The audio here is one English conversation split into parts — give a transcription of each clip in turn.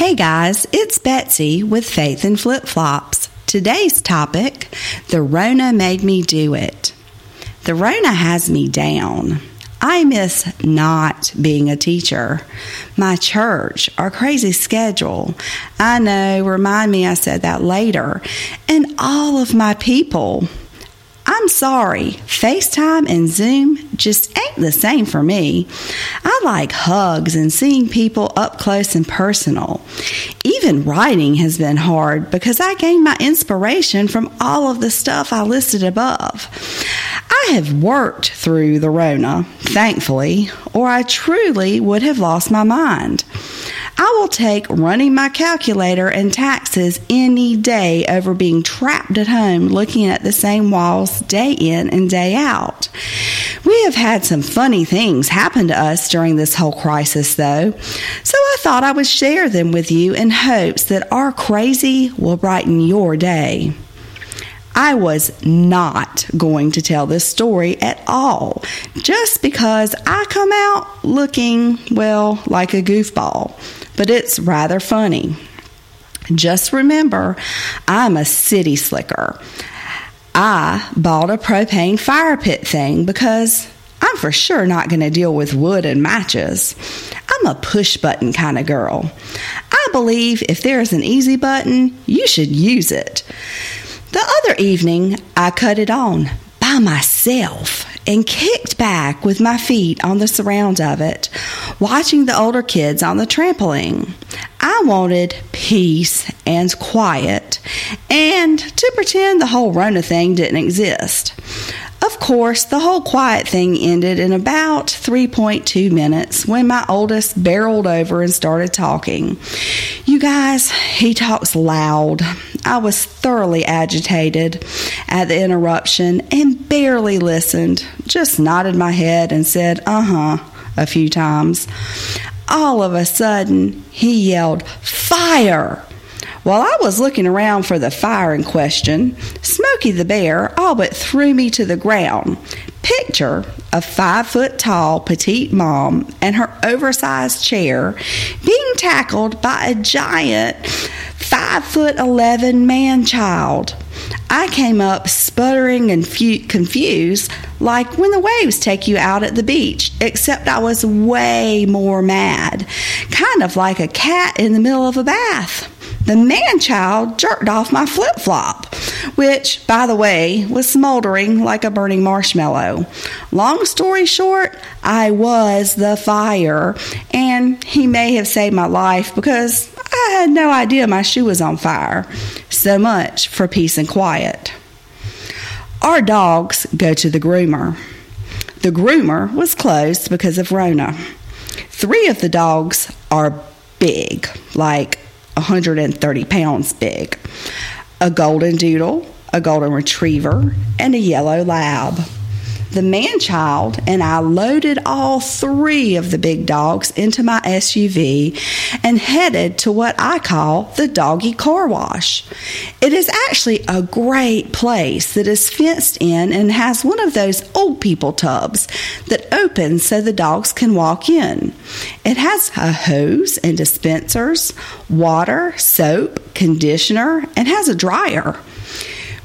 Hey guys, it's Betsy with Faith and Flip Flops. Today's topic The Rona Made Me Do It. The Rona has me down. I miss not being a teacher. My church, our crazy schedule. I know, remind me I said that later. And all of my people. I'm sorry, FaceTime and Zoom just ain't the same for me. I like hugs and seeing people up close and personal. Even writing has been hard because I gained my inspiration from all of the stuff I listed above. I have worked through the Rona, thankfully, or I truly would have lost my mind. I will take running my calculator and taxes any day over being trapped at home looking at the same walls day in and day out. We have had some funny things happen to us during this whole crisis, though, so I thought I would share them with you in hopes that our crazy will brighten your day. I was not going to tell this story at all, just because I come out looking, well, like a goofball but it's rather funny. Just remember, I'm a city slicker. I bought a propane fire pit thing because I'm for sure not going to deal with wood and matches. I'm a push button kind of girl. I believe if there's an easy button, you should use it. The other evening, I cut it on by myself and kicked back with my feet on the surround of it, watching the older kids on the trampoline. I wanted peace and quiet and to pretend the whole Rona thing didn't exist. Of course, the whole quiet thing ended in about 3.2 minutes when my oldest barreled over and started talking. You guys, he talks loud. I was thoroughly agitated at the interruption and barely listened, just nodded my head and said, uh huh, a few times. All of a sudden, he yelled, Fire! While I was looking around for the fire in question, Smokey the Bear all but threw me to the ground. Picture a five foot tall petite mom and her oversized chair being tackled by a giant five foot eleven man child. I came up sputtering and fu- confused, like when the waves take you out at the beach, except I was way more mad, kind of like a cat in the middle of a bath the man child jerked off my flip flop, which, by the way, was smoldering like a burning marshmallow. Long story short, I was the fire, and he may have saved my life because I had no idea my shoe was on fire. So much for peace and quiet. Our dogs go to the groomer. The groomer was closed because of Rona. Three of the dogs are big, like 130 pounds big, a golden doodle, a golden retriever, and a yellow lab. The man child and I loaded all three of the big dogs into my SUV and headed to what I call the doggy car wash. It is actually a great place that is fenced in and has one of those old people tubs that opens so the dogs can walk in. It has a hose and dispensers, water, soap, conditioner, and has a dryer.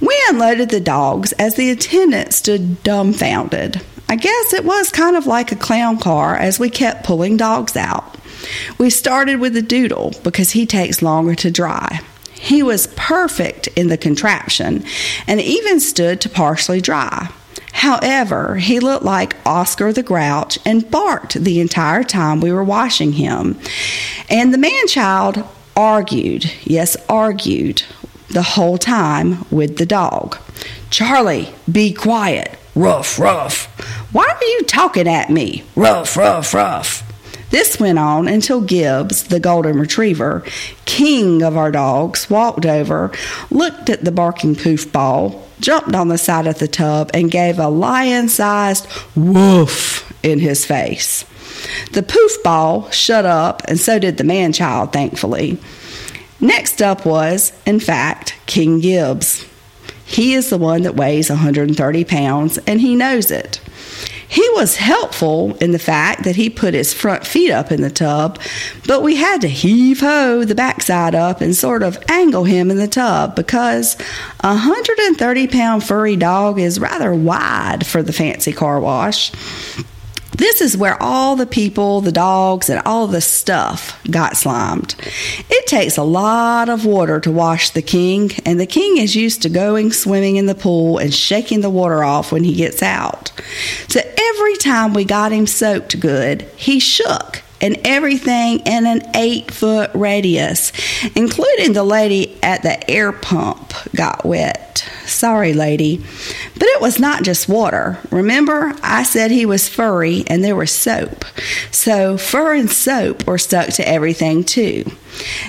We unloaded the dogs as the attendant stood dumbfounded. I guess it was kind of like a clown car as we kept pulling dogs out. We started with the doodle because he takes longer to dry. He was perfect in the contraption and even stood to partially dry. However, he looked like Oscar the Grouch and barked the entire time we were washing him. And the man child argued, yes, argued, the whole time with the dog. Charlie, be quiet. Ruff, ruff. Why are you talking at me? Ruff, ruff, ruff. This went on until Gibbs, the golden retriever, king of our dogs, walked over, looked at the barking poof ball, jumped on the side of the tub, and gave a lion sized woof in his face. The poof ball shut up, and so did the man child, thankfully. Next up was, in fact, King Gibbs. He is the one that weighs 130 pounds, and he knows it. He was helpful in the fact that he put his front feet up in the tub, but we had to heave ho the backside up and sort of angle him in the tub because a 130 pound furry dog is rather wide for the fancy car wash. This is where all the people, the dogs, and all the stuff got slimed. It takes a lot of water to wash the king, and the king is used to going swimming in the pool and shaking the water off when he gets out. So every time we got him soaked good, he shook and everything in an eight foot radius, including the lady at the air pump, got wet. Sorry, lady. But it was not just water. Remember, I said he was furry and there was soap. So fur and soap were stuck to everything too.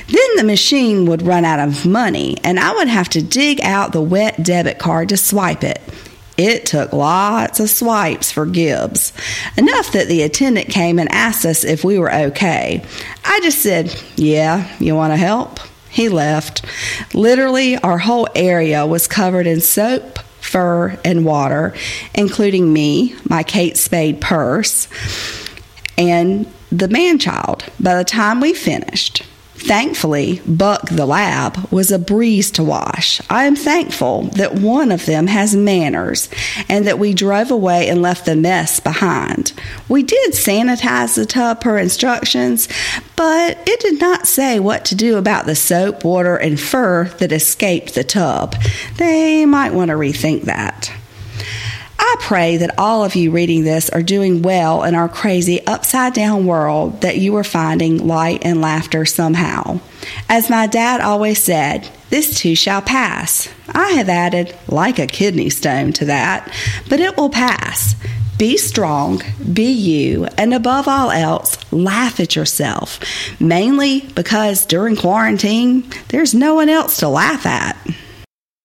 Then the machine would run out of money and I would have to dig out the wet debit card to swipe it. It took lots of swipes for Gibbs, enough that the attendant came and asked us if we were okay. I just said, Yeah, you want to help? He left. Literally, our whole area was covered in soap, fur, and water, including me, my Kate Spade purse, and the man child by the time we finished. Thankfully, Buck the lab was a breeze to wash. I am thankful that one of them has manners and that we drove away and left the mess behind. We did sanitize the tub per instructions, but it did not say what to do about the soap, water, and fur that escaped the tub. They might want to rethink that. I pray that all of you reading this are doing well in our crazy upside down world, that you are finding light and laughter somehow. As my dad always said, this too shall pass. I have added, like a kidney stone, to that, but it will pass. Be strong, be you, and above all else, laugh at yourself, mainly because during quarantine, there's no one else to laugh at.